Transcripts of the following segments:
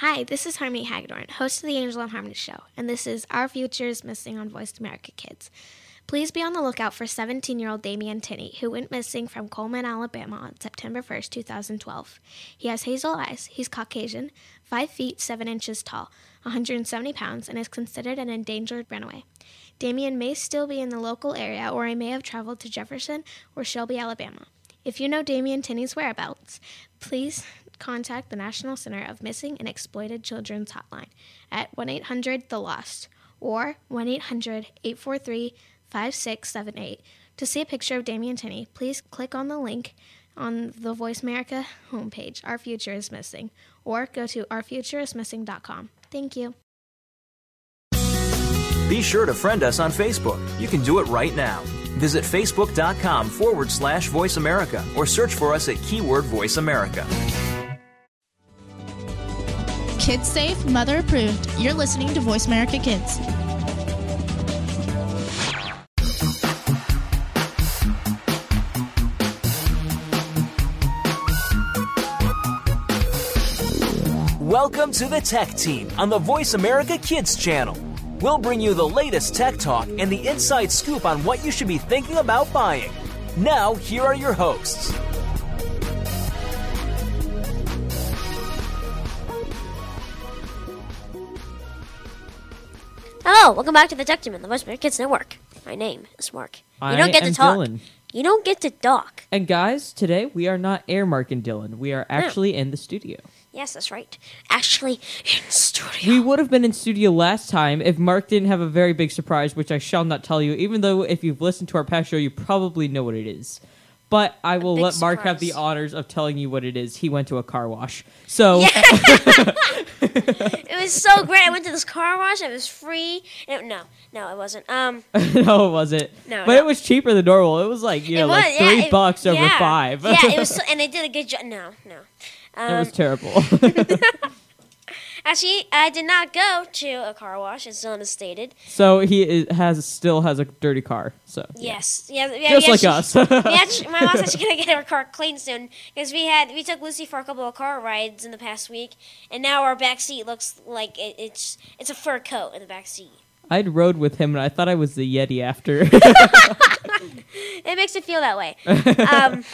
Hi, this is Harmony Hagedorn, host of the Angel and Harmony Show, and this is Our Future is Missing on Voice America Kids. Please be on the lookout for 17 year old Damian Tinney, who went missing from Cullman, Alabama on September 1st, 2012. He has hazel eyes, he's Caucasian, 5 feet 7 inches tall, 170 pounds, and is considered an endangered runaway. Damian may still be in the local area, or he may have traveled to Jefferson or Shelby, Alabama. If you know Damian Tinney's whereabouts, please contact the National Center of Missing and Exploited Children's Hotline at 1 800 The Lost or 1 800 843 5678. To see a picture of Damian Tinney, please click on the link on the Voice America homepage, Our Future is Missing, or go to ourfutureismissing.com. Thank you. Be sure to friend us on Facebook. You can do it right now. Visit facebook.com forward slash voice America or search for us at keyword voice America. Kids safe, mother approved. You're listening to Voice America Kids. Welcome to the Tech Team on the Voice America Kids channel. We'll bring you the latest tech talk and the inside scoop on what you should be thinking about buying. Now, here are your hosts. Hello, welcome back to the Team the Voice Kids Network. My name is Mark. You I don't get to am talk. Dylan. You don't get to talk. And guys, today we are not air Mark and Dylan. We are actually in the studio. Yes, that's right. Actually, in studio. We would have been in studio last time if Mark didn't have a very big surprise, which I shall not tell you, even though if you've listened to our past show, you probably know what it is. But I will let Mark have the honors of telling you what it is. He went to a car wash. So It was so great. I went to this car wash. It was free. It- no, no, it wasn't. Um, no, it wasn't. No, but no. it was cheaper than normal. It was like, you know, was like yeah, three it- bucks over yeah. five. yeah, it was, so, and they did a good job. No, no. Um, it was terrible. Actually, I did not go to a car wash, as Dylan has stated. so he is, has still has a dirty car. So Yes, yeah, yeah just like actually- us. actually, my mom's actually gonna get her car cleaned soon because we had we took Lucy for a couple of car rides in the past week, and now our back seat looks like it, it's it's a fur coat in the back seat. I'd rode with him and I thought I was the Yeti after. It makes it feel that way. Um,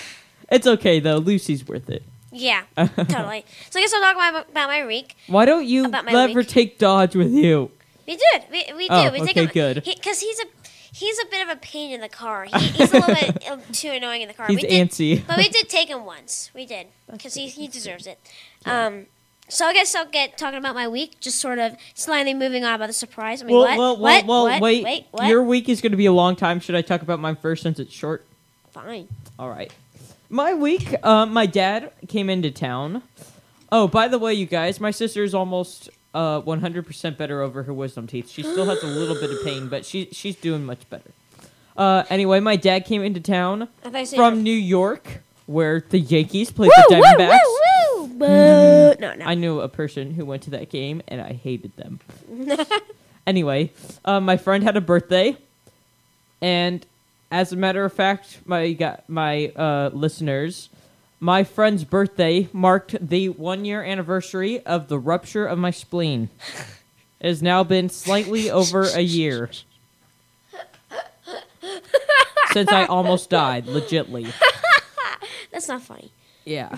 it's okay though. Lucy's worth it. Yeah, totally. So I guess I'll talk about, about my week. Why don't you About my let her take Dodge with you? We did. We we do. Oh, we take okay, him, good. Because he's a he's a bit of a pain in the car. He, he's a little bit uh, too annoying in the car. He's we did, antsy. but we did take him once. We did because he he deserves it. Um. So I guess I'll get talking about my week, just sort of slightly moving on about the surprise. I mean, well, what? well, what? well, what? wait. Wait, what? Your week is going to be a long time. Should I talk about mine first since it's short? Fine. All right. My week, uh, my dad came into town. Oh, by the way, you guys, my sister's almost uh, 100% better over her wisdom teeth. She still has a little bit of pain, but she she's doing much better. Uh, anyway, my dad came into town I thought you said from New York, where the Yankees played the Diamondbacks. woo, woo, woo. Boo. No, no. I knew a person who went to that game, and I hated them. anyway, uh, my friend had a birthday, and as a matter of fact, my my uh, listeners, my friend's birthday marked the one year anniversary of the rupture of my spleen. It has now been slightly over a year since I almost died, legitly. That's not funny. Yeah.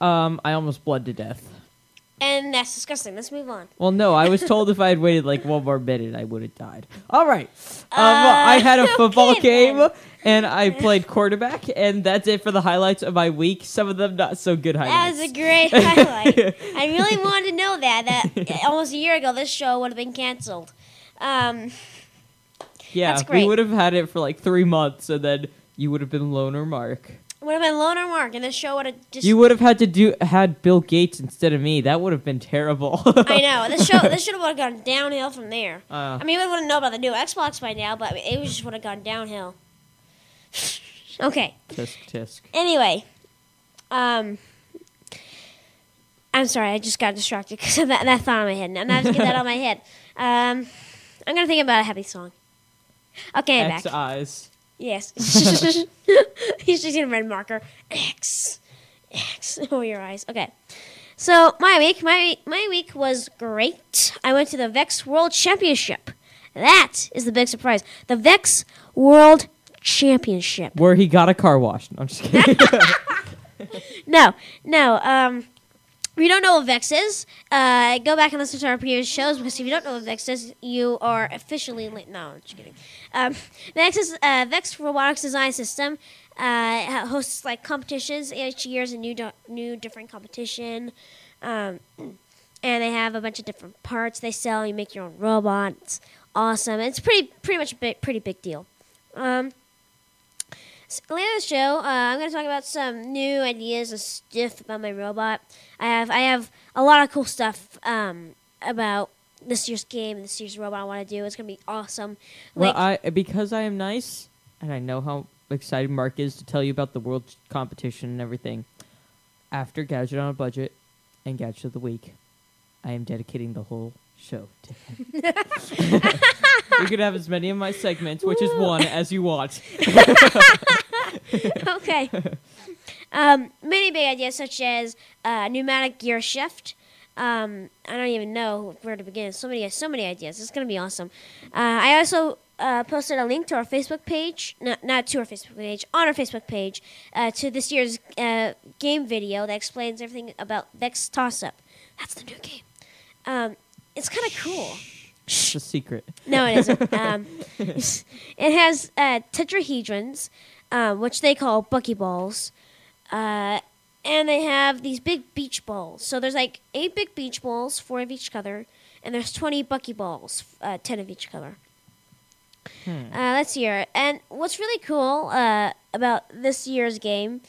Um, I almost bled to death. And that's disgusting. Let's move on. Well, no, I was told if I had waited like one more minute, I would have died. All right. Um, I had a football okay game then. and I played quarterback, and that's it for the highlights of my week. Some of them not so good highlights. That was a great highlight. I really wanted to know that. That almost a year ago, this show would have been canceled. Um, yeah, we would have had it for like three months, and then you would have been Loner Mark. Would have been Loner Mark, and this show would have just. You would have had to do had Bill Gates instead of me. That would have been terrible. I know this show. This should have gone downhill from there. Uh, I mean, we wouldn't know about the new Xbox by now, but it just would have gone downhill. okay. tisk tisk. Anyway, um, I'm sorry, I just got distracted because of that, that thought in my head. Now, now I to get that out of my head. Um, I'm gonna think about a happy song. Okay, I'm X back. eyes. Yes. He's just using a red marker. X. X over your eyes. Okay. So my week, my my week was great. I went to the Vex World Championship. That is the big surprise. The Vex World Championship. Where he got a car wash. No, I'm just kidding. No, no. Um, if you don't know what Vex is, uh, go back and listen to our previous shows because if you don't know what Vex is, you are officially late. No, I'm just kidding. Um, Vex is uh, Vex Robotics Design System. Uh, hosts like competitions each year is a new do- new different competition, um, and they have a bunch of different parts they sell. You make your own robots. Awesome. It's pretty pretty much a big, pretty big deal. Um, so later in the show, uh, I'm going to talk about some new ideas and stuff about my robot. I have I have a lot of cool stuff um, about this year's game, this year's robot I want to do. It's going to be awesome. well, Like, I because I am nice and I know how excited Mark is to tell you about the world competition and everything. After Gadget on a Budget and Gadget of the Week, I am dedicating the whole show to him. you can have as many of my segments, which is one, as you want. okay. um, many big ideas such as uh, pneumatic gear shift. Um, I don't even know where to begin. So many, so many ideas. It's gonna be awesome. Uh, I also uh, posted a link to our Facebook page, not not to our Facebook page, on our Facebook page, uh, to this year's uh, game video that explains everything about Vex Toss Up. That's the new game. Um, it's kind of cool. It's a secret. No, it isn't. um, it has uh, tetrahedrons, um, which they call buckyballs, uh, and they have these big beach balls. So there's like eight big beach balls, four of each color, and there's 20 buckyballs, uh, 10 of each color. Uh, let's see here. And what's really cool uh, about this year's game,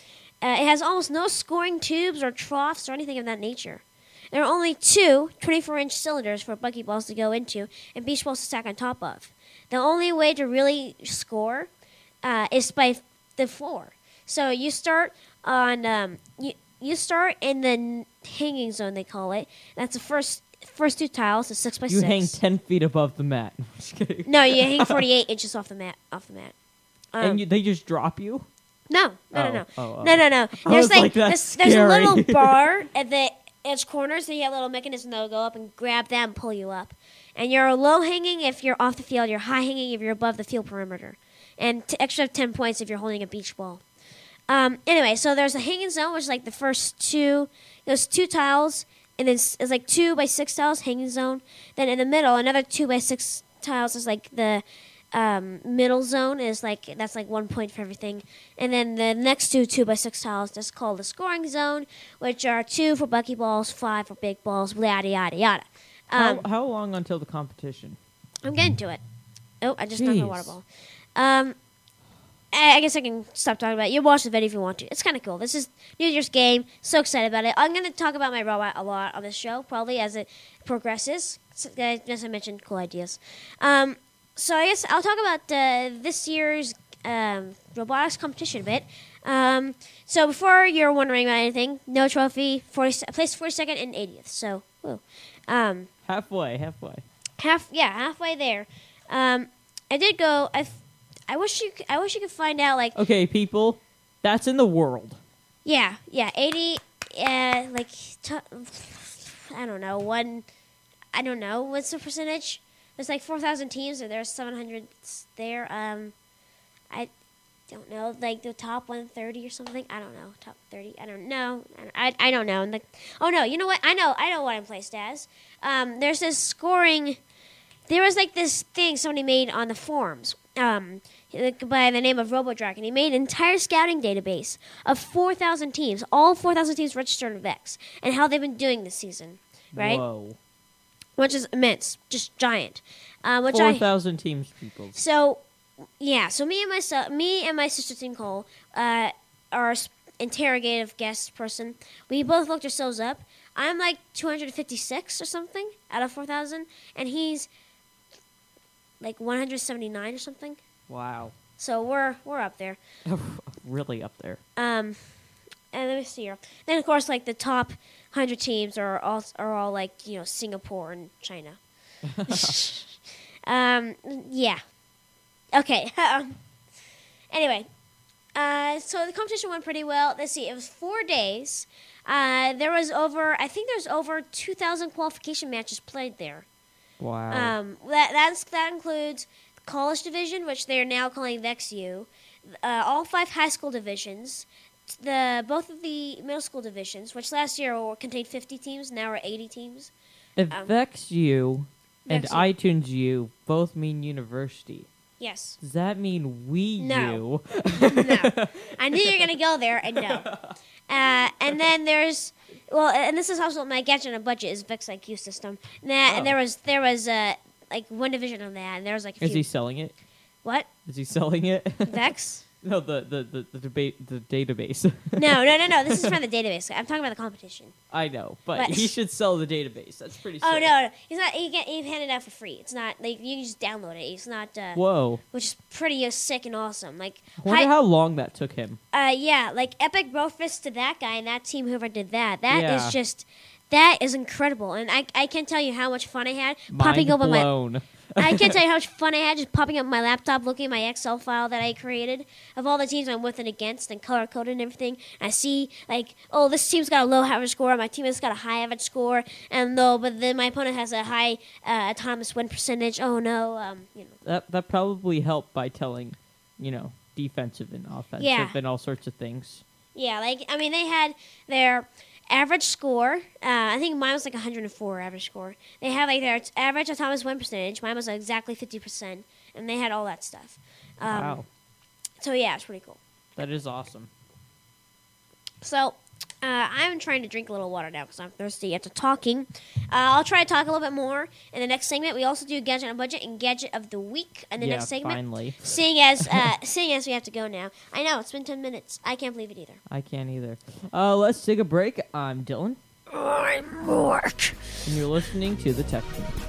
uh, it has almost no scoring tubes or troughs or anything of that nature. There are only two 24 inch cylinders for buckyballs to go into and beach balls to stack on top of. The only way to really score uh, is by f- the floor. So you start on um, you you start in the n- hanging zone they call it. That's the first first two tiles, the six by You six. hang ten feet above the mat. No, you hang 48 inches off the mat. Off the mat. Um, and you, they just drop you. no, no, no, Oh, no, oh, oh. no, no, no. There's like, like, there's, there's a little bar at the edge corners, so you have a little mechanism that'll go up and grab and pull you up. And you're low hanging if you're off the field. You're high hanging if you're above the field perimeter. And t- extra 10 points if you're holding a beach ball. Um, anyway, so there's a hanging zone, which is like the first two. There's two tiles, and then it's like two by six tiles hanging zone. Then in the middle, another two by six tiles is like the um, middle zone is like that's like one point for everything, and then the next two two by six tiles is called the scoring zone, which are two for buckyballs, five for big balls, yada yada yada. Um, how, how long until the competition? I'm getting to it. Oh, I just knocked my water ball. Um, I I guess I can stop talking about it. You watch the video if you want to. It's kind of cool. This is New Year's game. So excited about it. I'm going to talk about my robot a lot on this show, probably as it progresses. So, as I mentioned, cool ideas. Um, so I guess I'll talk about uh, this year's um, robotics competition a bit. Um, so before you're wondering about anything, no trophy, 40, placed 42nd and 80th. So, woo. Um, Halfway, halfway. half yeah halfway there um i did go i f- i wish you c- i wish you could find out like Okay, people, that's in the world. yeah yeah 80 uh like t- i don't know one i don't know what's the percentage there's like 4000 teams and there's 700 there um i don't know like the top 130 or something i don't know top 30 i don't know i, I don't know and the, oh no you know what i know i know what i'm placed as um there's this scoring there was like this thing somebody made on the forums um, by the name of RoboDragon. He made an entire scouting database of 4,000 teams, all 4,000 teams registered in Vex, and how they've been doing this season, right? Whoa. Which is immense, just giant. Um, which Four thousand teams, people. so yeah, so me and myself, me and my sister Nicole, uh, our interrogative guest person, we both looked ourselves up. I'm like 256 or something out of 4,000, and he's like 179 or something. Wow. So we're we're up there. really up there. Um, and let me see here. Then of course, like the top hundred teams are all are all like you know Singapore and China. um, yeah. Okay. um, anyway, uh, so the competition went pretty well. Let's see. It was four days. Uh, there was over, I think there's over 2,000 qualification matches played there. Wow. Um, that that's that includes college division, which they are now calling VexU, uh, all five high school divisions, the both of the middle school divisions, which last year were, contained 50 teams, now are 80 teams. if um, Vex U and Vex U. iTunes U both mean university, Yes. does that mean we No. No. I knew you were gonna go there, and no. Uh, and then there's well, and this is also my gadget on a budget is Vex IQ system. Nah, Oh. and there was there was uh, like one division on that, and there was like a Is few. he selling it? what Is he selling it? Vex? No, the the the, the debate the database. No, no, no, no. This is from the database. I'm talking about the competition. I know, but, But- he should sell the database. That's pretty. Oh sick. no, no, he's not. He get he handed it out for free. It's not like you can just download it. It's not. Uh, Whoa! which is pretty uh, sick and awesome. Like, I wonder hi- how long that took him. uh, yeah, like epic brofist to that guy and that team, whoever did that. That is Yeah. just. That is incredible, and I, I can't tell you how much fun I had Mind popping on my blown. I can't tell you how much fun I had just popping up my laptop, looking at my Excel file that I created of all the teams I'm with and against, and color coded and everything. I see like, oh, this team's got a low average score, my team has got a high average score, and though, but then my opponent has a high uh, autonomous win percentage. Oh no, um, you know, that that probably helped by telling, you know, defensive and offensive Yeah. and all sorts of things. yeah, like I mean, they had their average score. Uh, I think mine was like 104 average score. They had like their average autonomous win percentage. Mine was like exactly 50 percent, and they had all that stuff. Um, wow, So yeah, it's pretty cool. that is awesome. So, uh, I'm trying to drink a little water now because I'm thirsty after talking. Uh, I'll try to talk a little bit more in the next segment. We also do gadget on budget and gadget of the week in the yeah, next segment. finally. Seeing as uh, seeing as we have to go now, I know it's been ten minutes. I can't believe it either. I can't either. Uh, let's take a break. I'm Dylan, I'm Mark. and you're listening to the Tech Team.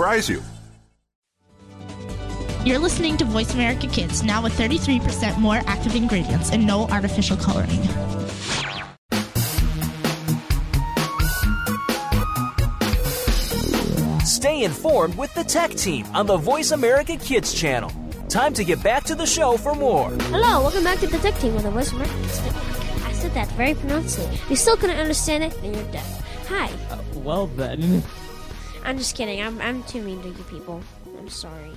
surprise you. You're listening to Voice America Kids, now with 33% more active ingredients and no artificial coloring. Stay informed with the Tech Team on the Voice America Kids channel. Time to get back to the show for more. Hello, welcome back to the Tech Team with the Voice America Kids I said that very pronouncedly. You still couldn't understand it, then you're deaf. Hi. Uh, well then, I'm just kidding. I'm I'm too mean to you people. I'm sorry.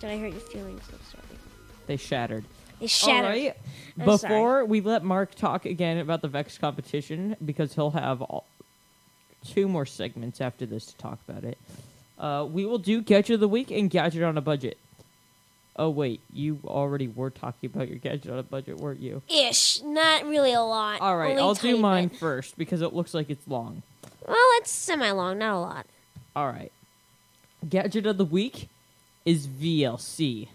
Did I hurt your feelings? I'm sorry. they shattered. They shattered. All right. I'm Before sorry. we let Mark talk again about the Vex competition, because he'll have all, two more segments after this to talk about it, uh, we will do Gadget of the Week and Gadget on a Budget. Oh, wait. You already were talking about your Gadget on a Budget, weren't you? Ish. Not really a lot. All right. I'll do mine bit. first because it looks like it's long. Well, it's semi long, not a lot. All right. Gadget of the Week is VLC.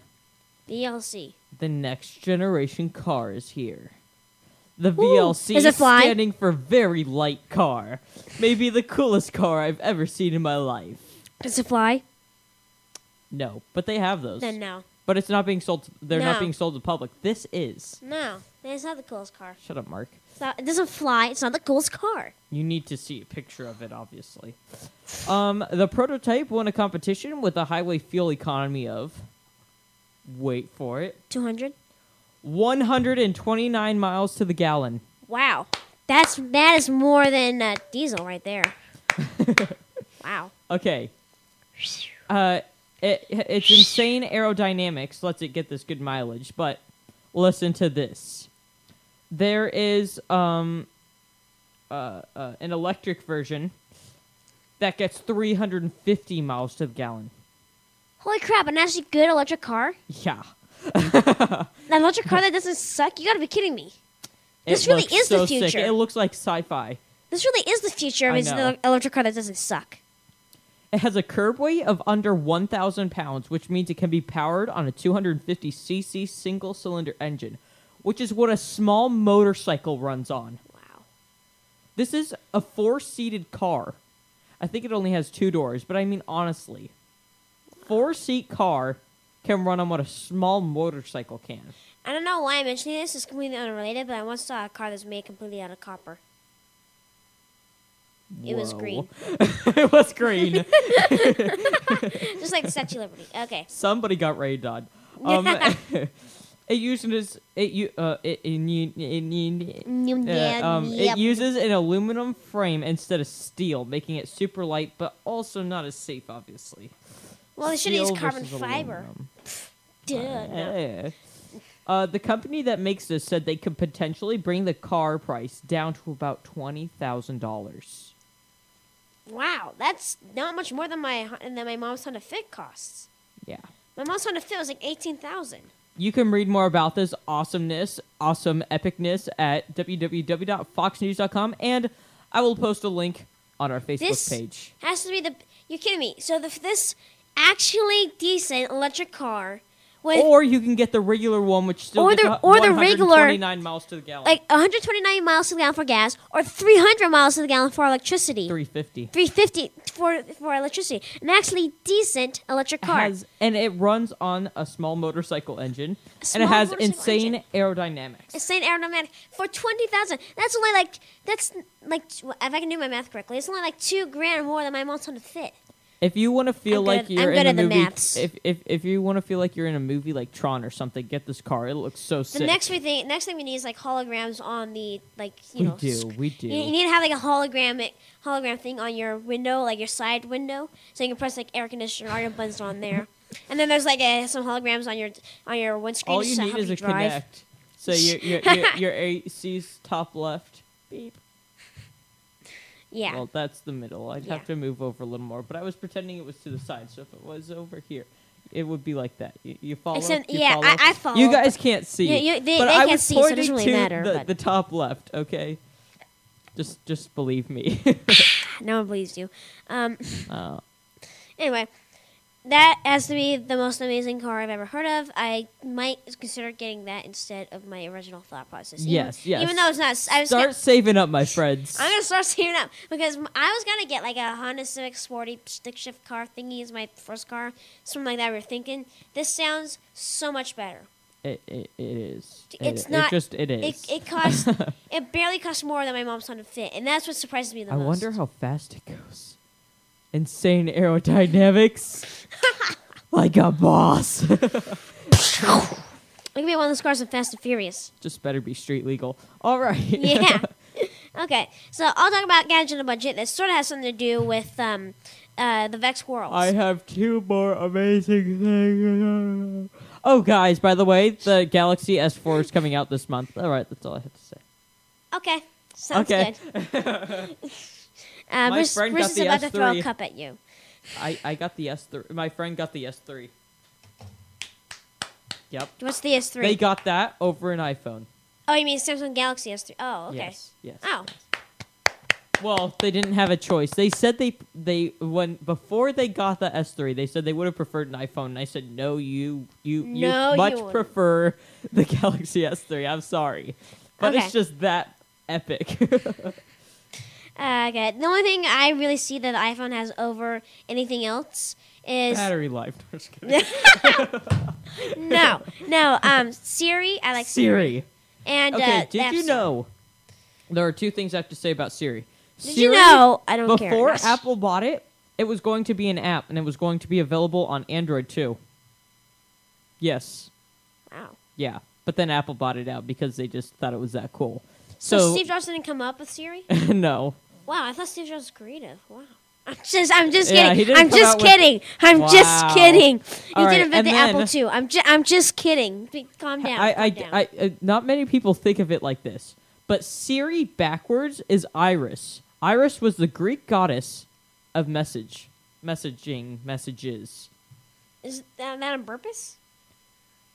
VLC. The next generation car is here. The VLC Is standing for very light car. Maybe the coolest car I've ever seen in my life. Does it fly? No, but they have those. Then no. But it's not being sold. To, they're not being sold to the public. This is. No. It's not the coolest car. Shut up, Mark. It's not, it doesn't fly. It's not the coolest car. You need to see a picture of it, obviously. Um, the prototype won a competition with a highway fuel economy of. Wait for it. 200? 129 miles to the gallon. Wow, that's that is more than uh, diesel right there. wow. Okay. Uh, it, it's insane aerodynamics lets it get this good mileage, but listen to this. There is um uh, uh, an electric version that gets 350 miles to the gallon. Holy crap! An actually good electric car. Yeah. An electric car that doesn't suck. You gotta be kidding me. This It really is the so sick. future. It looks like sci-fi. This really is the future of an electric car that doesn't suck. It has a curb weight of under 1,000 pounds, which means it can be powered on a 250cc single cylinder engine, which is what a small motorcycle runs on. Wow. This is a four seated car. I think it only has two doors, but I mean, honestly, four seat car can run on what a small motorcycle can. I don't know why I'm mentioning this. It's completely unrelated, but I once saw a car that's made completely out of copper. It was green, it was green. just like the Statue of Liberty. Okay. Somebody got rained on. Um, it uses it you uh it, it, Uh, um, it uses an aluminum frame instead of steel, making it super light, but also not as safe, obviously. Well, they should use carbon fiber. Duh. Uh, the company that makes this said they could potentially bring the car price down to about twenty thousand dollars. Wow, that's not much more than my than my mom's Honda Fit costs. Yeah. My mom's Honda Fit was like eighteen thousand. You can read more about this awesomeness, awesome epicness at www.foxnews.com, and I will post a link on our Facebook This page. has to be the. You're kidding me. So the, this actually decent electric car with Or you can get the regular one, which still Or the- or the regular- 129 miles to the gallon. like 129 miles to the gallon for gas, or 300 miles to the gallon for electricity. 350. 350 for for electricity. An actually decent electric car. Has, and it runs on a small motorcycle engine, and small it has insane engine. aerodynamics. Insane aerodynamics for twenty thousand. That's only like that's like if I can do my math correctly, it's only like two grand more than my mom's Fit. If you want to feel I'm like good- you're I'm good in a at the movie, maths. if if if you want to feel like you're in a movie like Tron or something, get this car. It looks so sick The sick. next we thing, next thing we need is like holograms on the like you we know. do, sc- we do. You, you need to have like a hologramic hologram thing on your window, like your side window, so you can press like air conditioner or your buttons on there. And then there's like a, some holograms on your on your windscreen. All just you to need help is a drive. connect. So your your your, your AC's top left. Beep. Yeah. Well, that's the middle. I'd Yeah. have to move over a little more, but I was pretending it was to the side. So if it was over here, it would be like that. You, you follow. Except- you yeah, follow? I- I follow, You guys can't see. Yeah, you- they- but they I can't was see, so it pointing doesn't really to matter, The, but- the top left. Okay. Just just believe me. no one believes you. Um. Uh, Anyway, that has to be the most amazing car I've ever heard of. I might consider getting that instead of my original thought process. Even- Yes, yes. Even though it's not, I was. start gonna- saving up, my friends. I'm gonna start saving up because I was gonna get like a Honda Civic Sporty stick shift car thingy as my first car, something like that. We are thinking this sounds so much better. It, it, it is. It- It's it, not- just it is. It it costs it barely costs more than my mom's Honda Fit, and that's what surprises me the I most. I wonder how fast it goes. Insane aerodynamics. like a boss. It could be one of those cars in Fast and Furious. just better be street legal. All right. Yeah. okay, so I'll talk about gadget and a budget that sort of has something to do with um, uh, the Vex Worlds. I have two more amazing things. Oh, guys, by the way, the Galaxy S4 is coming out this month. All right, that's all I have to say. okay, sounds Okay. good. Uh, My Bruce, friend Bruce got is the about to throw a S3. cup at you. I, I got the S3. My friend got the S3. Yep. What's the S3? They got that over an iPhone. oh, you mean Samsung Galaxy S3? Oh, okay. Yes. Yes. Oh, Well, they didn't have a choice. They said they they when before they got the S3, they said they would have preferred an iPhone. And I said, "No, you you No, you you much wouldn't." prefer the Galaxy S3." I'm sorry, but Okay. it's just that epic. uh, okay. The only thing I really see that the iPhone has over anything else is Battery life. No, no, no. Um, Siri. I like Siri. Siri. And Okay, uh, did you know? There are two things I have to say about Siri. Did Siri, you know? I don't care. Before Apple bought it, it was going to be an app, and it was going to be available on Android too. Yes. Wow. Yeah. but then Apple bought it out because they just thought it was that cool. So, So, Steve Jobs didn't come up with Siri. no, Wow, I thought Steve Jobs was creative. Wow. I'm just, I'm just Yeah, kidding. I'm just kidding. I'm Wow. just kidding. He All right, did invent the Apple then- too. I'm, ju- I'm just kidding. Calm down. I, I, down. I, uh, not many people think of it like this, but Siri backwards is Iris. Iris was the Greek goddess of message, messaging, messages. Is that, that on purpose?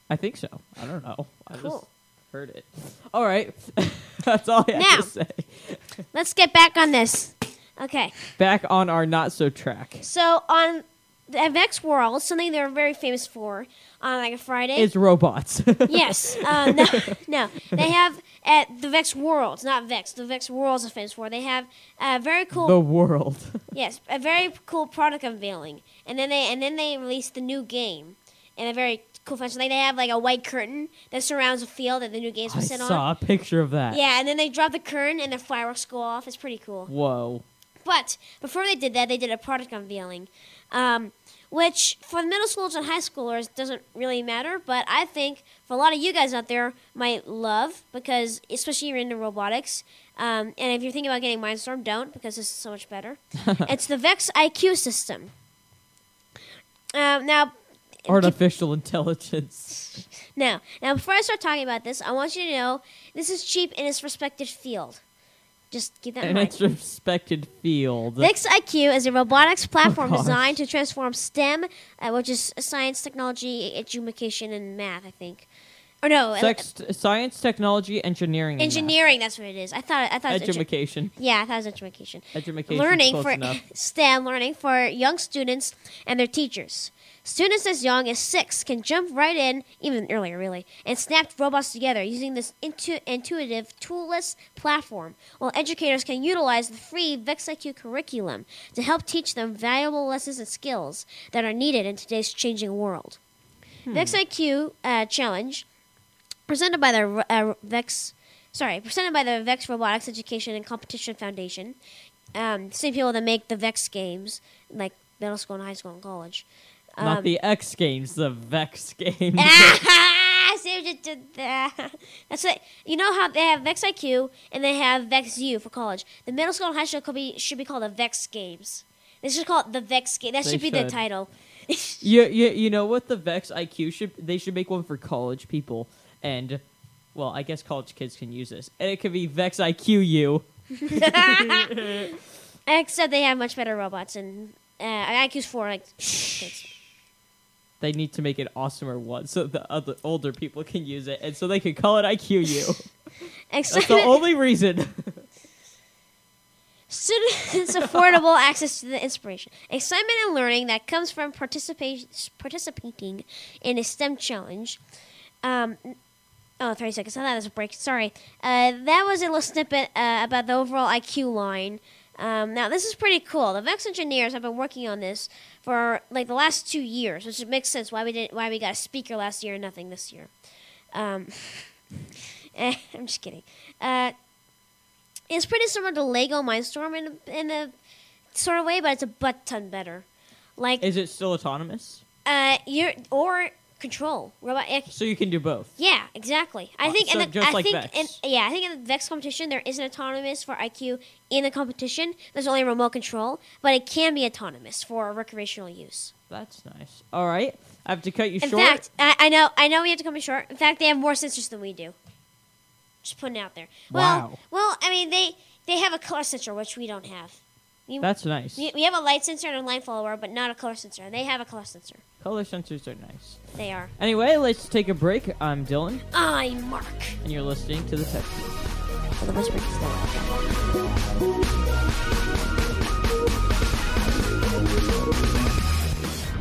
I think so. I don't know. I just Cool. Heard it. All right, that's all I have Now. to say. Let's get back on this. Okay. Back on our not so track So on the Vex World, something they're very famous for on like a Friday. is robots. yes. Uh, no, no. They have at the Vex Worlds, not Vex. The Vex Worlds is famous for. They have a very cool. the world. yes, a very cool product unveiling, and then they and then they released the new game, in a very cool fashion. Like they have like a white curtain that surrounds the field that the new games I will sit on. I saw a picture of that. Yeah, and then they drop the curtain and the fireworks go off. It's pretty cool. Whoa. But before they did that, they did a product unveiling, um, which for the middle schoolers and high schoolers doesn't really matter. But I think for a lot of you guys out there might love because especially you're into robotics. Um, and if you're thinking about getting Mindstorm, don't because this is so much better. it's the Vex IQ system. Um, now, Artificial intelligence. now, now, before I start talking about this, I want you to know this is cheap in its respected field. Just keep that in In mind. its respected field. Vex IQ is a robotics platform gosh. designed to transform STEM, uh, which is science, technology, education, and math. I think, or no, uh, science, technology, engineering. engineering. That's what it is. I thought. I thought. it was edu- Education. yeah, I thought it was education. Education. learning for enough. STEM learning for young students and their teachers. Students as young as six can jump right in, even earlier, really, and snap robots together using this intu- intuitive, toolless platform, while educators can utilize the free VexIQ curriculum to help teach them valuable lessons and skills that are needed in today's changing world. VexIQ uh, Challenge, presented by the uh, Vex, sorry, presented by the Vex Robotics Education and Competition Foundation, um, same people that make the Vex games, like middle school and high school and college. Not Um, the X Games, the Vex Games. Ah, see what did there. That's it. You know how they have Vex IQ and they have Vex U for college. The middle school and high school could be should be called the Vex Games. They should call it the Vex Game. That They should be the title. you, you, you know what the Vex IQ should? They should make one for college people, and well, I guess college kids can use this, and it could be Vex IQ U. Except they have much better robots and uh, IQ's for like kids. They need to make an awesomer one so the other older people can use it, and so they can call it IQ U. That's the only reason. students affordable access to the inspiration, excitement, and learning that comes from participation participating in a STEM challenge. Um, Oh, 30 seconds. I thought that was a break. Sorry. Uh, that was a little snippet uh, about the overall IQ line. Um, now, this is pretty cool. The Vex engineers have been working on this for like the last two years, which makes sense why we didn't why we got a speaker last year and nothing this year. Um, eh, I'm just kidding. Uh, it's pretty similar to Lego Mindstorm in a, in a sort of way, but it's a butt ton better. Like Is it still autonomous? uh, you're or control robot. eh, So you can do both. yeah, exactly. I think, so in the, just I like think, Vex. in, yeah, I think in the Vex competition there is an autonomous for IQ in the competition. There's only remote control, but it can be autonomous for recreational use. That's nice. All right, I have to cut you In short. In fact, I, I know, I know, we have to come in short. In fact, they have more sensors than we do. Just putting it out there. Well, Wow. well, I mean, they they have a color sensor which we don't have. We, That's nice. we, we have a light sensor and a line follower, but not a color sensor. They have a color sensor. Color sensors are nice. They are. Anyway, let's take a break. I'm Dylan, I'm Mark. and you're listening to the Tech Team. For the Stone.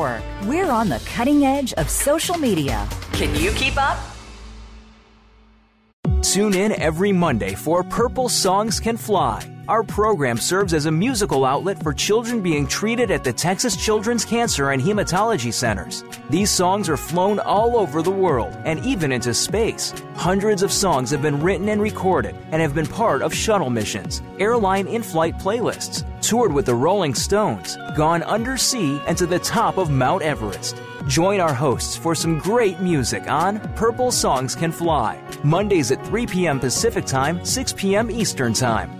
Network. We're on the cutting edge of social media. Can you keep up? Tune in every Monday for Purple Songs Can Fly. Our program serves as a musical outlet for children being treated at the Texas Children's Cancer and Hematology Centers. These songs are flown all over the world and even into space. Hundreds of songs have been written and recorded and have been part of shuttle missions, airline in flight playlists, toured with the Rolling Stones, gone undersea and to the top of Mount Everest. Join our hosts for some great music on Purple Songs Can Fly, Mondays at 3 p.m. Pacific Time, 6 p.m. Eastern Time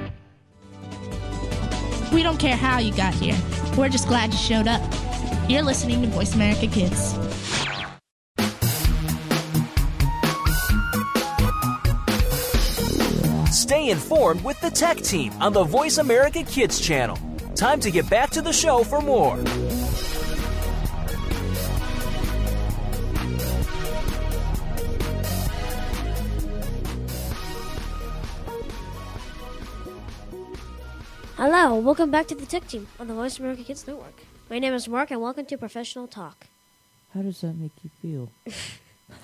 We don't care how you got here. We're just glad you showed up. You're listening to Voice America Kids. Stay informed with the Tech Team on the Voice America Kids channel. Time to get back to the show for more. Hello, welcome back to the Tech Team on the Voice America Kids Network. My name is Mark, and welcome to Professional Talk. How does that make you feel?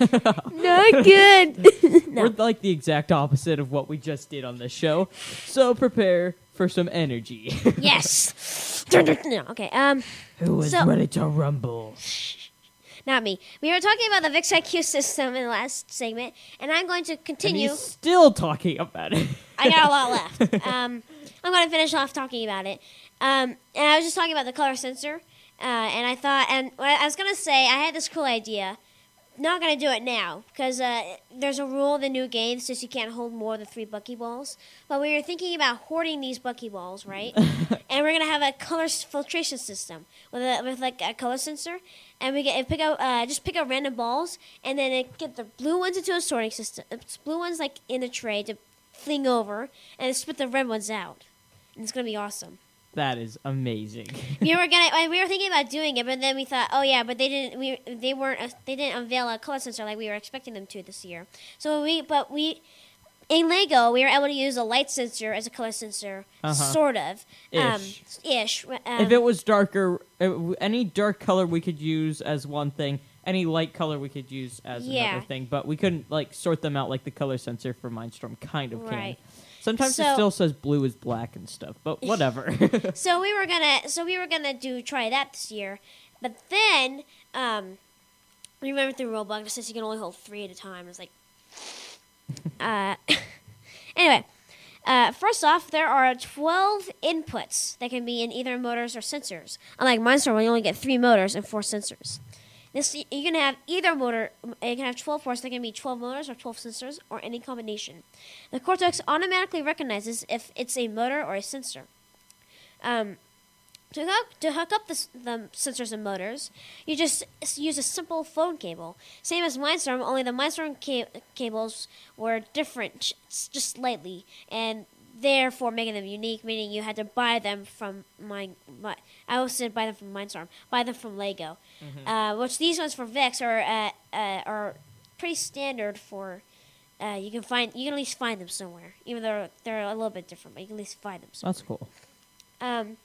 Not good. We're like the exact opposite of what we just did on this show. So prepare for some energy. yes. Dun. okay. Um, Who is So- ready to rumble? not me. We were talking about the Vex IQ system in the last segment, and I'm going to continue. still talking about it. I got a lot left. Um, I'm going to finish off talking about it. Um, and I was just talking about the color sensor, uh, and I thought, and I was going to say, I had this cool idea. Not going to do it now because uh, there's a rule in the new game that says you can't hold more than three buckyballs. But we were thinking about hoarding these buckyballs, right? and we're going to have a color filtration system with a, with like a color sensor, and we get pick out uh, just pick out random balls, and then it get the blue ones into a sorting system. It's blue ones like in the tray to fling over, and spit the red ones out. It's gonna be awesome. That is amazing. we were gonna, we were thinking about doing it, but then we thought, oh yeah, but they didn't, we, they weren't, uh, they didn't unveil a color sensor like we were expecting them to this year. So we, but we, in Lego, we were able to use a light sensor as a color sensor, Uh-huh. sort of, um, Ish. ish. Um, if it was darker, uh, any dark color we could use as one thing. Any light color we could use as Yeah. another thing, but we couldn't like sort them out like the color sensor for Mindstorm kind of can. Sometimes it still says blue is black and stuff, but whatever. so we were gonna so we were gonna do try that this year, but then um, remember through Roblox it says you can only hold three at a time. It's like, uh, anyway. Uh, first off, there are 12 inputs that can be in either motors or sensors. Unlike Mindstorm, you only get three motors and four sensors. This you can have either motor. You can have 12 ports. That can be 12 motors or 12 sensors or any combination. The Cortex automatically recognizes if it's a motor or a sensor. Um, to hook, to hook up the, the sensors and motors, you just use a simple phone cable. Same as Mindstorm, only the Mindstorm ca- cables were different, just slightly, and therefore making them unique, meaning you had to buy them from my, my I also said buy them from Mindstorm, buy them from Lego. Uh, which these ones for Vex are uh, uh, are pretty standard for. Uh, you can find you can at least find them somewhere, even though they're a little bit different, but you can at least find them. Somewhere. That's cool. Um,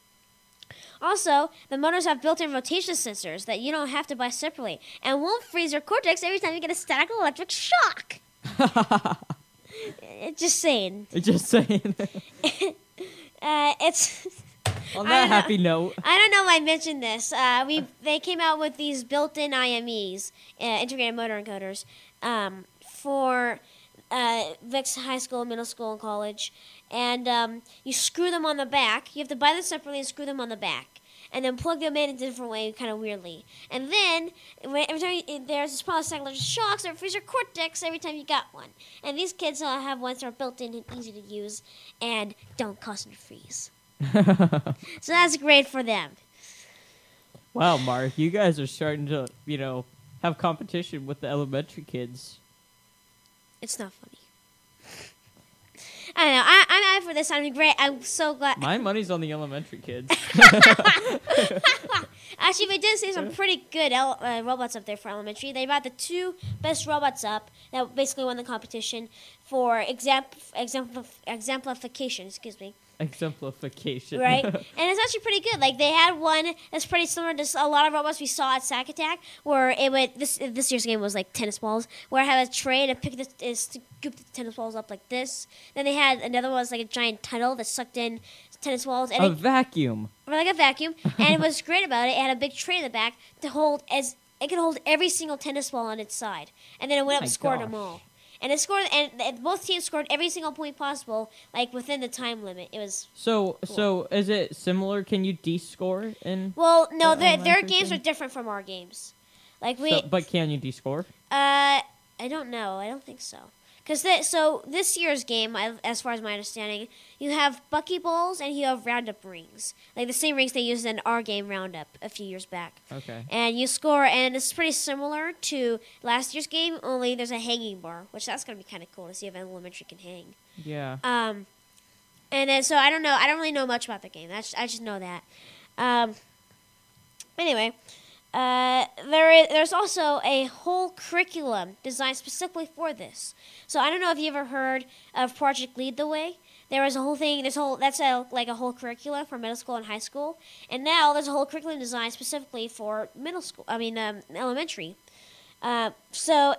also, the motors have built-in rotation sensors that you don't have to buy separately, and won't freeze your cortex every time you get a static electric shock. Uh, Just saying. Just saying. Uh, it's On that don't know. happy note, I don't know if I mentioned this. Uh, we they came out with these built-in IMEs, uh, integrated motor encoders, um, for uh, Vex High School, middle school, and college. And um, you screw them on the back. You have to buy them separately and screw them on the back. And then plug them in in a different way, kind of weirdly. And then every time you, there's this polycyclic shocks or freezer cortex every time you got one. And these kids uh, have ones that are built in and easy to use and don't them to freeze. So that's great for them. wow, Mark, you guys are starting to, you know, have competition with the elementary kids. It's not funny. I don't know. I, I'm out for this. I'm great. I'm so glad. My money's on the elementary kids. Actually, they did say some pretty good el- uh, robots up there for elementary. They brought the two best robots up that basically won the competition for examp- example exemplification. Excuse me. Exemplification. Right, and it's actually pretty good. Like they had one that's pretty similar to a lot of robots we saw at Sack Attack, where it would this this year's game was like tennis balls, where I had a tray to pick the is to scoop the tennis balls up like this. Then they had another one was like a giant tunnel that sucked in tennis balls, and a it, vacuum. or like a vacuum. And what's great about it, it had a big tray in the back to hold as it could hold every single tennis ball on its side, and then it went up and scored gosh. them all. And it scored, and both teams scored every single point possible, like within the time limit. It was So, so is it similar? Can you de-score in? well, no, The their their games thing? are different from our games. Like we, So, but can you de-score? uh, I don't know. I don't think so. Because so this year's game, as far as my understanding, you have buckyballs and you have roundup rings, like the same rings they used in our game Roundup a few years back. Okay. And you score, and it's pretty similar to last year's game. Only there's a hanging bar, which that's gonna be kind of cool to see if elementary can hang. Yeah. Um, and then so I don't know. I don't really know much about the game. That's I just know that. Um, anyway, uh, there is there's also a whole curriculum designed specifically for this. So I don't know if you ever heard of Project Lead the Way. There was a whole thing. There's whole that's a like a whole curriculum for middle school and high school, and now there's a whole curriculum designed specifically for middle school. I mean, um, elementary. Uh, so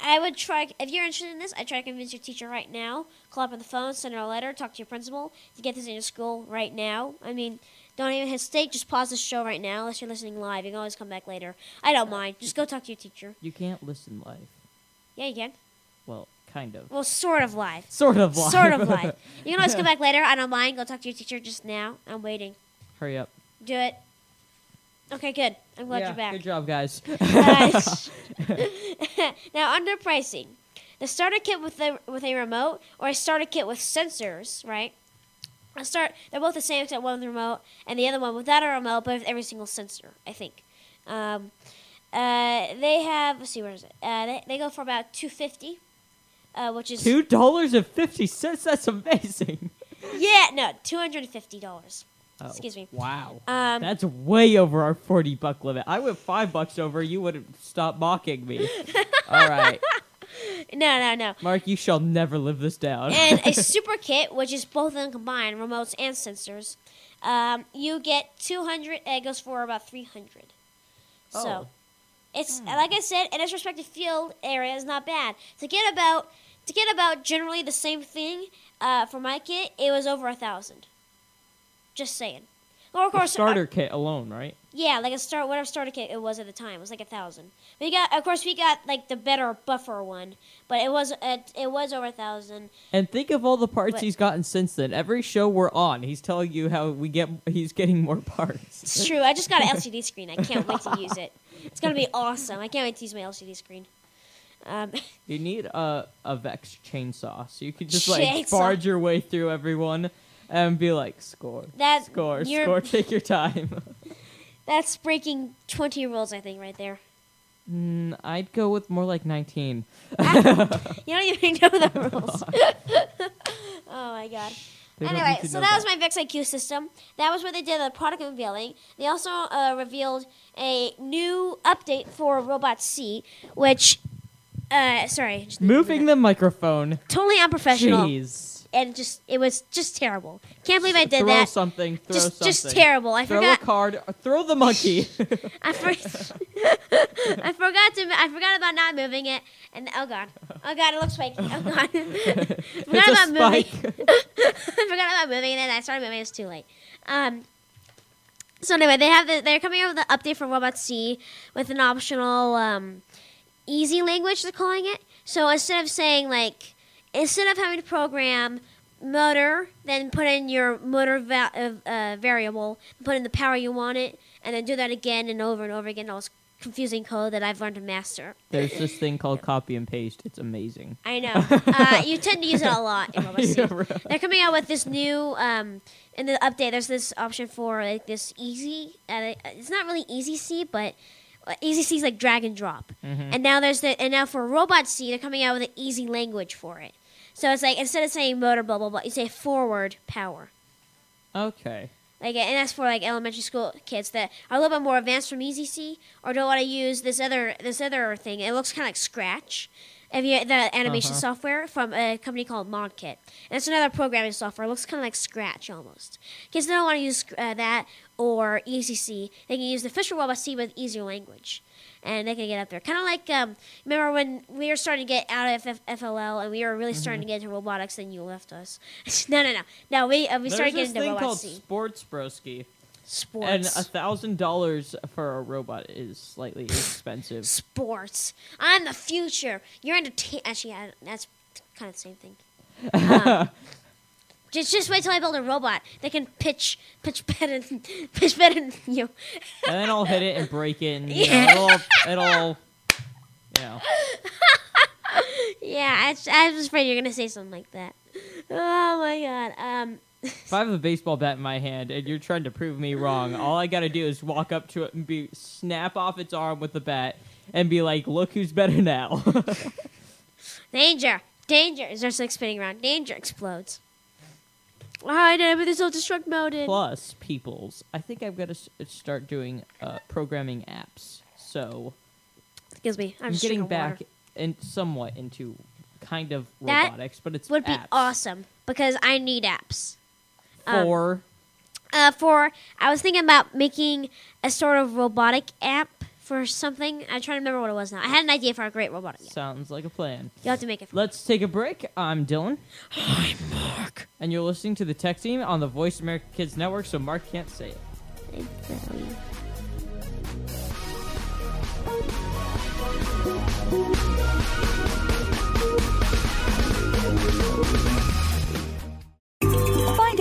I would try if you're interested in this. I try to convince your teacher right now. Call up on the phone, send her a letter, talk to your principal to get this in your school right now. I mean, don't even hesitate. Just pause the show right now, unless you're listening live. You can always come back later. I don't mind. Just go talk to your teacher. You can't listen live. Yeah, you can. Well, kind of. Well, sort of live. Sort of live. Sort of live. You can always come back later. I don't mind. Go talk to your teacher just now. I'm waiting. Hurry up. Do it. Okay, good. I'm glad yeah, you're back. Good job, guys. Now under pricing, the starter kit with a with a remote or a starter kit with sensors, right? A start they're both the same except one with a remote and the other one without a remote but with every single sensor. I think. Um, uh, they have let's see where is it? Uh, they, they go for about two fifty, uh, which is Two dollars and fifty cents. That's amazing. yeah no two hundred and fifty dollars. Oh, Excuse me. Wow. Um, That's way over our forty buck limit. I went five bucks over. You would have stopped mocking me. All right, no no no. Mark. You shall never live this down. and a super kit, which is both of them combined, remotes and sensors. Um, you get 200. It goes for about 300. So Oh. it's like I said, in its respective field area is not bad. To get about to get about generally the same thing uh, for my kit, it was over a thousand. Just saying. Well, of A course, starter kit alone, right? yeah, like a start whatever starter kit it was at the time it was like a thousand. We got, of course, we got like the better buffer one, but it was it, it was over a thousand. And think of all the parts But- he's gotten since then. Every show we're on, he's telling you how we get. He's getting more parts. It's true. I just got an LCD screen. I can't wait to use it. It's gonna be awesome. I can't wait to use my LCD screen. Um, You need a a Vex chainsaw, so you can just like Chainsaw. barge your way through everyone and be like, score, that score, you're- score. Take your time. That's breaking twenty rules, I think, right there. mm, I'd go with more like nineteen. You don't even know the rules. oh my god. They don't Anyway, need to so know that was my Vex IQ system. That was where they did the product unveiling. They also uh, revealed a new update for Robot C, which, uh, sorry, just Moving the microphone. totally unprofessional, Jeez. And just it was just terrible. Can't believe I did throw that. something. Throw just, something. just terrible. I throw forgot. a card. Throw the monkey. I, for- I forgot to. I forgot about not moving it, and oh god, oh god, it looks spiky. Oh god, forgot about moving. I forgot about moving it, and I started moving. It's too late. Um, So anyway, they have the, they're coming out with an update for Robot C with an optional um, easy language. They're calling it. So instead of saying like, instead of having to program motor, then put in your motor va- uh, uh, variable, put in the power you want it, and then do that again and over and over again. All this confusing code that I've learned to master. There's this thing called copy and paste. It's amazing. I know. Uh, you tend to use it a lot in Robot C. Yeah, right. They're coming out with this new um, in the update. There's this option for like this easy. Uh, it's not really easy C, but uh, easy C is like drag and drop. And now there's the and now for robot C, they're coming out with an easy language for it. So it's like instead of saying motor blah blah blah, you say forward power. Okay. Like and that's for like elementary school kids that are a little bit more advanced from Easy C or don't want to use this other this other thing. It looks kind of like Scratch. If you the animation Uh-huh. software from a company called ModKit, and it's another programming software. It looks kind of like Scratch almost. Kids don't want to use uh, that or Easy C. They can use the Fisher Robot C with easier language, and they can get up there. Kind of like um, remember when we were starting to get out of F- FLL and we were really starting Mm-hmm. to get into robotics, and you left us. no, no, no, no. We uh, we There's started this getting into thing called Sports Broski. Sports. And a thousand dollars for a robot is slightly expensive. sports. I'm the future. You're entertain. Actually, yeah, that's kind of the same thing. Um, just just wait till I build a robot. They can pitch pitch better than, pitch better than you. and then I'll hit it and break it, and you know, it'll, it'll, you know. Yeah, I, I was afraid you're gonna say something like that. Oh my god. Um, If I have a baseball bat in my hand and you're trying to prove me wrong, all I gotta do is walk up to it and be snap off its arm with the bat and be like, "Look who's better now." danger, danger. Is there like spinning around? Danger explodes. All right, I put this self-destruct mode in. Plus, peoples, I think I've got to s- start doing uh, programming apps. So Excuse me. I'm, getting back water. in somewhat into kind of That robotics, but it's Would be awesome because I need apps. um, for uh, for I was thinking about making a sort of robotic app for something. I'm trying to remember what it was now. I had an idea for a great robotic app. sounds like a plan. You'll have to make it. For Let's take a break. I'm Dylan. I'm Mark. And you're listening to the Tech Team on the Voice America Kids Network, so Mark can't say it. Find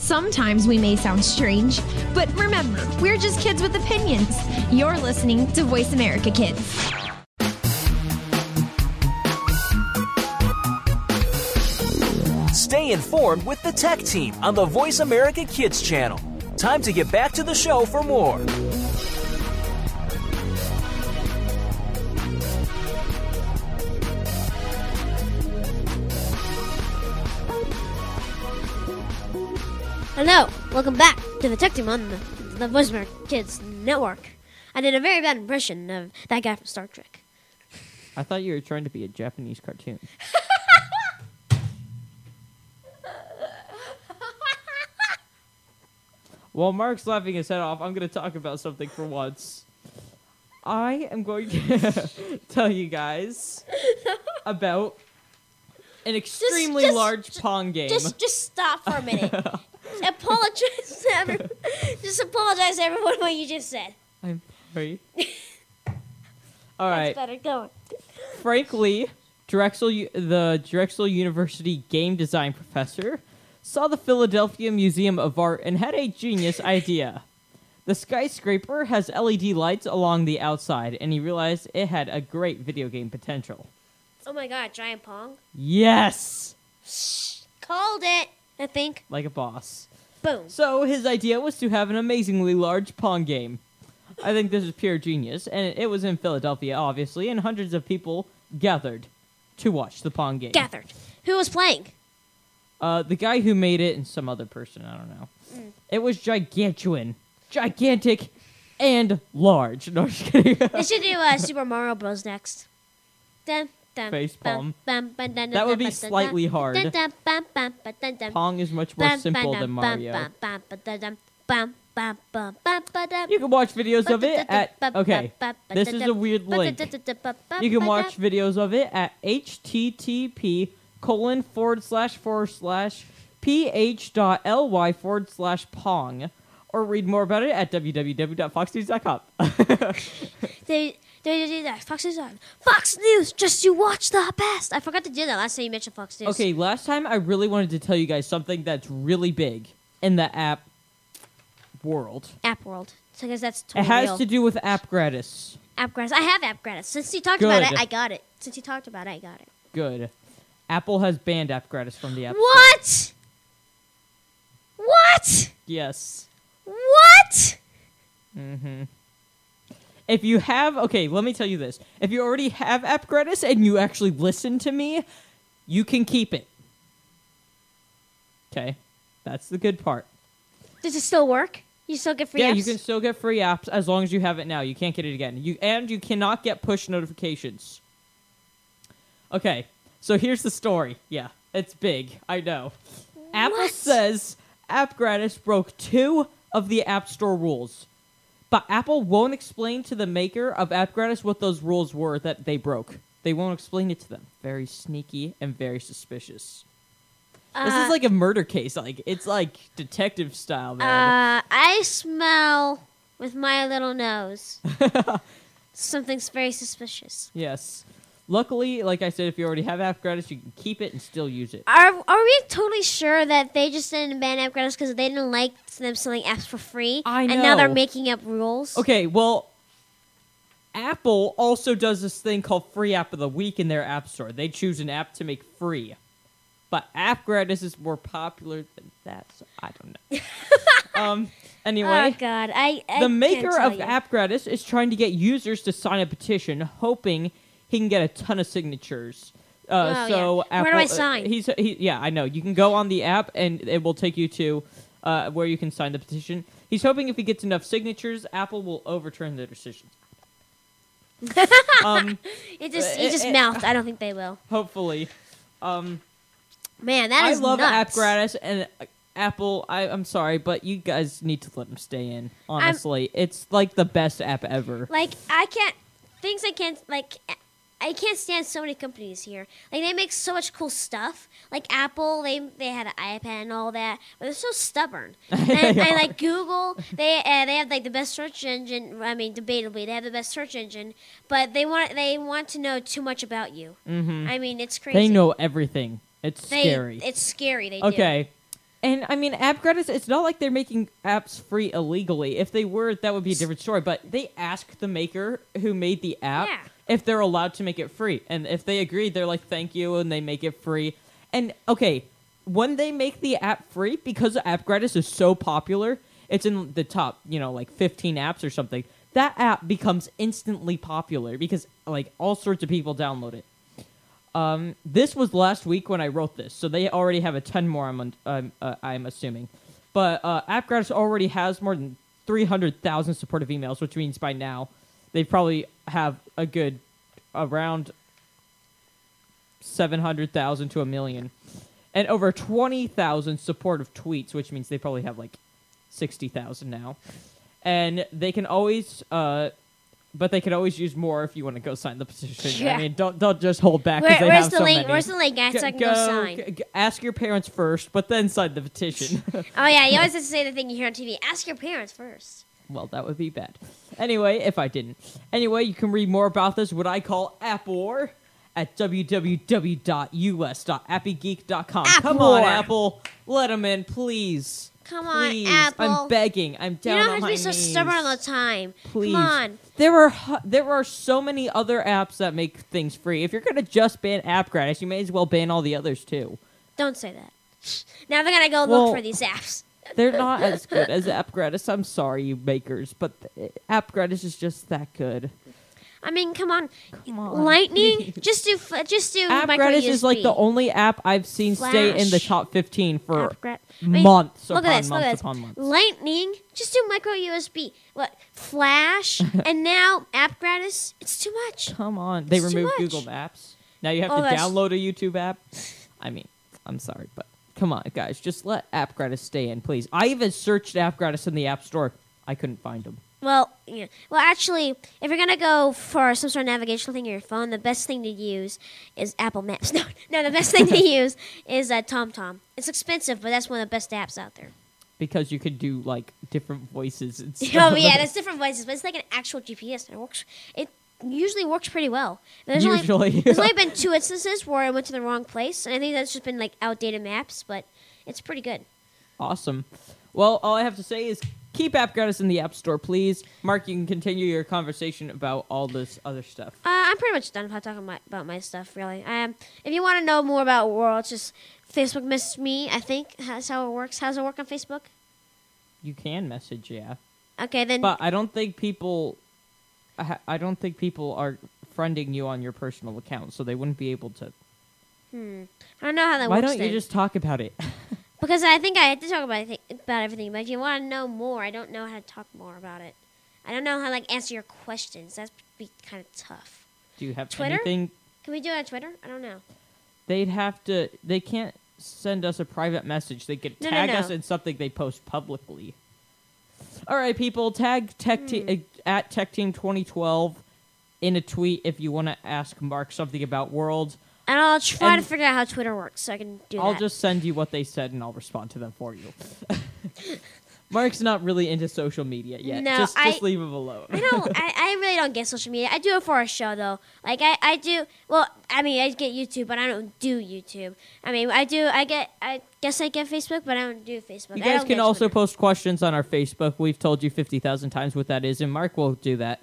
Sometimes we may sound strange, but remember, we're just kids with opinions. You're listening to Voice America Kids. Stay informed with the Tech Team on the Voice America Kids channel. Time to get back to the show for more. Hello, welcome back to the Tech Team on the, the Voice America Kids Network. I did a very bad impression of that guy from Star Trek. I thought you were trying to be a Japanese cartoon. While Mark's laughing his head off, I'm going to talk about something for once. I am going to tell you guys about an extremely just- large Pong game. Just, just stop for a minute. Apologize to everyone. Just apologize to everyone what you just said. I'm sorry. All right. That's better. Go on. Frank Lee, Drexel, U- the Drexel University game design professor, saw the Philadelphia Museum of Art and had a genius idea. The skyscraper has LED lights along the outside, and he realized it had a great video game potential. Oh my god, giant pong. Yes! Shh called it. I think. Like a boss. Boom. So his idea was to have an amazingly large Pong game. I think this is pure genius, and it was in Philadelphia, obviously, and hundreds of people gathered to watch the Pong game. Gathered. Who was playing? Uh, the guy who made it and some other person, I don't know. Mm. It was gigantuan, gigantic, and large. No, I'm just kidding. They should do uh, Super Mario Bros. next. Dun, Face palm. bum, bum, dun, That would be slightly hard. dun, dun, bum, bum, ba, dun, dun. Pong is much more simple than Mario. You can watch videos of it at. Okay, this is a weird link. You can watch videos of it at http colon forward slash forward slash ph dot ly forward slash pong or read more about it at www.foxnews.com. They, they did that. Fox News on. Fox News, just you watch the best. I forgot to do that last time you mentioned Fox News. okay, last time I really wanted to tell you guys something that's really big in the app world. App World. So I guess that's It has real. to do with app gratis. App Gratis. I have App Gratis. Since you talked about it, I got it. Since you talked about it, I got it. Good. Apple has banned app gratis from the app. Store. What? What? Yes. What? Mm-hmm. If you have, okay, let me tell you this. If you already have App Gratis and you actually listen to me, you can keep it. Okay, that's the good part. Does it still work? You still get free yeah, apps? you can still get free apps as long as you have it now. You can't get it again. You and you cannot get push notifications. Okay, so here's the story. Yeah, it's big. I know. Apple says App Gratis broke two of the App Store rules, but Apple won't explain to the maker of App Gratis what those rules were that they broke. They won't explain it to them. Very sneaky and very suspicious. this Uh, is like a murder case. Like it's like detective style, man. Uh, I smell with my little nose. Something's very suspicious. Yes. Luckily, like I said, if you already have App Gratis, you can keep it and still use it. Are are we totally sure that they just didn't ban App Gratis because they didn't like them selling apps for free? I know. And now they're making up rules. Okay, well, Apple also does this thing called Free App of the Week in their App Store. They choose an app to make free. But App Gratis is more popular than that, so I don't know. um, anyway. Oh God, I, I the maker of you. App Gratis is trying to get users to sign a petition, hoping he can get a ton of signatures. Uh, Oh, so yeah. Apple, Where do I uh, sign? he's he, yeah, I know. You can go on the app and it will take you to uh, where you can sign the petition. He's hoping if he gets enough signatures, Apple will overturn their decision. um, It just he uh, just uh, mouthed. I don't think they will. hopefully, um, Man, that I is love nuts. App Gratis and uh, Apple. I, I'm sorry, but you guys need to let them stay in. Honestly, it's like the best app ever. Like I can't things I can't like. I can't stand so many companies here. Like they make so much cool stuff. Like Apple, they they had an iPad and all that, but they're so stubborn. And, and like Google, they uh, they have like the best search engine. I mean, debatably, they have the best search engine, but they want they want to know too much about you. Mhm. I mean, it's crazy. They know everything. It's They- scary. It's scary. They do. Okay. And I mean, App Gratis, it's not like they're making apps free illegally. If they were, that would be a different story. But they ask the maker who made the app Yeah. If they're allowed to make it free. And if they agree, they're like, thank you, and they make it free. And okay, when they make the app free, because App Gratis is so popular, it's in the top, you know, like 15 apps or something, that app becomes instantly popular because like all sorts of people download it. Um, this was last week when I wrote this, so they already have a ton more. I'm um, uh, I'm assuming, but uh, App Gratis already has more than three hundred thousand supportive emails, which means by now they probably have a good around seven hundred thousand to a million, and over twenty thousand supportive tweets, which means they probably have like sixty thousand now. And they can always, uh, but they can always use more if you want to go sign the petition. Yeah. I mean, don't don't just hold back. 'cause Where- they where's have the so link? many. Where's the link, guys, so I can go sign? g- ask your parents first, but then sign the petition. Oh yeah, you always have to say the thing you hear on TV. Ask your parents first. Well, that would be bad. Anyway, if I didn't. Anyway, you can read more about this, what I call App War, at www.us.appygeek.com. Come War. on, Apple. Let them in, please. Come on, Please. Apple. I'm begging. I'm down You don't on have to my be so knees. stubborn all the time. Please. Come on. There are hu- there are so many other apps that make things free. If you're gonna just ban AppGratis, you may as well ban all the others too. Don't say that. Now they're gonna go Well- look for these apps. They're not as good as AppGratis. I'm sorry, you makers, but AppGratis is just that good. I mean, come on. on. Lightning. just do. Just do. AppGratis is like the only app I've seen stay in the top 15 for AppGrat- I mean, months upon this. months look at this. upon months. Lightning. Just do micro USB. What? Flash. and now AppGratis. It's too much. Come on, they It's removed. Google Maps. Now you have Oh, to download a YouTube app. I mean, I'm sorry, but come on, guys, just let AppGratis stay in, please. I even searched AppGratis in the App Store. I couldn't find them. Well, yeah. Well, actually, if you're gonna go for some sort of navigational thing on your phone, the best thing to use is Apple Maps. No, no, the best thing to use is uh, TomTom. It's expensive, but that's one of the best apps out there. because you can do like different voices and stuff. oh yeah, there's different voices, but it's like an actual GPS. It works. It usually works pretty well. There's Usually. only, there's only been two instances where I went to the wrong place, and I think that's just been like outdated maps, but it's pretty good. awesome. Well, all I have to say is keep AppGratis in the App Store, please. Mark, you can continue your conversation about all this other stuff. Uh, I'm pretty much done talking my, about my stuff, really. Um, if you want to know more about World, just Facebook message me. I think that's how it works. How does it work on Facebook? You can message, yeah, Okay, then. but I don't think people. I I don't think people are friending you on your personal account, so they wouldn't be able to. hmm, I don't know how that Why works. don't you then. just talk about it? Because I think I had to talk about everything, about everything. But if you want to know more, I don't know how to talk more about it. I don't know how to like answer your questions. That's be kind of tough. Do you have Twitter? anything? Can we do it on Twitter? I don't know. They'd have to. They can't send us a private message. They could No, no, tag no. us in something they post publicly. All right, people, tag Tech Te- uh, at Tech Team 2012 in a tweet if you want to ask Mark something about World. And I'll try And- to figure out how Twitter works so I can do that. I'll just send you what they said and I'll respond to them for you. Mark's not really into social media yet. No, just I- just leave him alone. I don't. I, I really don't get social media. I do it for a show though. Like I, I do. Well, I mean, I get YouTube, but I don't do YouTube. I mean, I do. I get. I guess I get Facebook, but I don't do Facebook. You guys can also Twitter. post questions on our Facebook. We've told you 50,000 times what that is, and Mark will do that.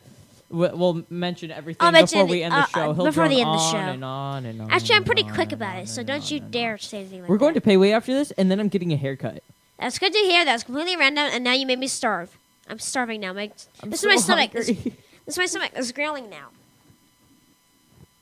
We- We'll mention everything I'll mention before we end uh, the show. uh, He'll before the end of the show. and on and on. Actually, I'm pretty quick about it, so don't you dare say anything like We're going that. to pay way after this, and then I'm getting a haircut. That's good to hear. That's completely random, and now you made me starve. I'm starving now. My, I'm this so is my stomach. This, this is my stomach. It's growling now.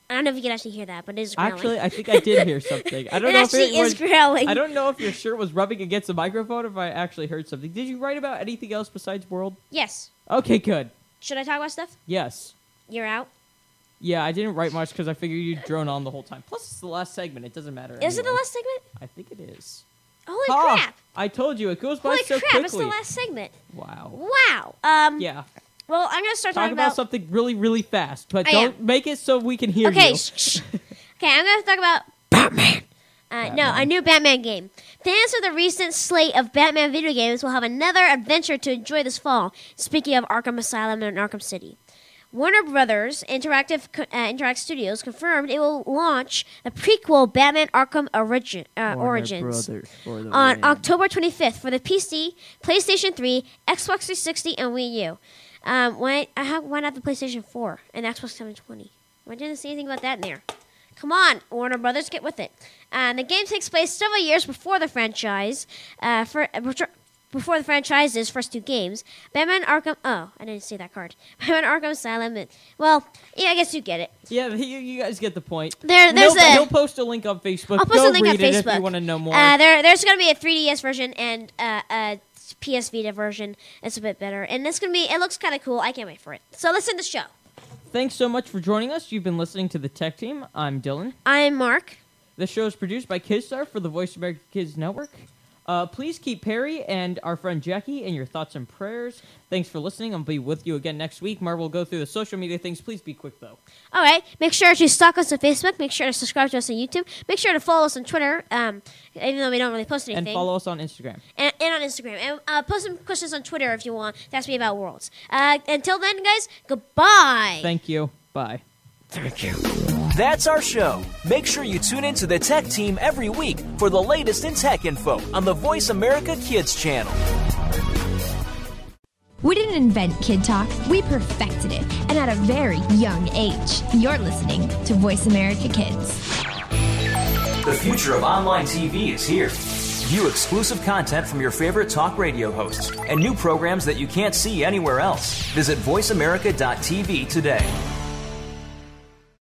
I don't know if you can actually hear that, but it is growling. Actually, I think I did hear something. I don't It know actually if it is was. growling. I don't know if your shirt was rubbing against the microphone. Or if I actually heard something. Did you write about anything else besides World? yes. Okay, good. Should I talk about stuff? Yes. You're out. Yeah, I didn't write much because I figured you'd drone on the whole time. Plus, it's the last segment. It doesn't matter. Is it the last segment? I think it is. Holy Ah, crap! I told you it goes by Holy so crap! quickly. It's the last segment. Wow. Wow. Um. Yeah. Well, I'm gonna start Talk talking about, about. something really, really fast, but I don't am. make it so we can hear okay. you. Shh. okay. I'm gonna talk about Batman. Uh, no, a new Batman game. Fans of the recent slate of Batman video games will have another adventure to enjoy this fall. Speaking of Arkham Asylum and Arkham City. Warner Brothers Interactive uh, Interact Studios confirmed it will launch the prequel Batman Arkham Origin, uh, Origins on October 25th for the PC, PlayStation 3, Xbox 360, and Wii U. Um, why, have, why not the PlayStation 4 and Xbox 720? Why didn't I see anything about that in there? Come on, Warner Brothers, get with it. And the game takes place several years before the franchise, uh, for, uh, before the franchise's first two games. Batman Arkham. Oh, I didn't see that card. Batman Arkham Asylum. and- Well, yeah, I guess you get it. Yeah, you, you guys get the point. There- there's he'll, a- he'll post a link on Facebook. I'll post Go a link on Facebook. if you want to know more. Uh, there, there's going to be a 3DS version and uh, a PS Vita version. It's a bit better, and it's going to be. It looks kind of cool. I can't wait for it. So listen to the show. thanks so much for joining us. You've been listening to the Tech Team. I'm Dylan. I'm Mark. The show is produced by Kidstar for the Voice America Kids Network. Uh, please keep Perry and our friend Jackie in your thoughts and prayers. Thanks for listening. I'll be with you again next week. Mark will go through the social media things. Please be quick, though. All right. Make sure to stalk us on Facebook. Make sure to subscribe to us on YouTube. Make sure to follow us on Twitter, um, even though we don't really post anything. And follow us on Instagram. And, and on Instagram. And uh, post some questions on Twitter if you want to ask me about worlds. Uh, until then, guys, goodbye. Thank you. Bye. Thank you. That's our show. Make sure you tune in to the Tech Team every week for the latest in tech info on the Voice America Kids channel. We didn't invent Kid Talk, we perfected it, and at a very young age. You're listening to Voice America Kids. The future of online TV is here. View exclusive content from your favorite talk radio hosts and new programs that you can't see anywhere else. Visit VoiceAmerica.tv today.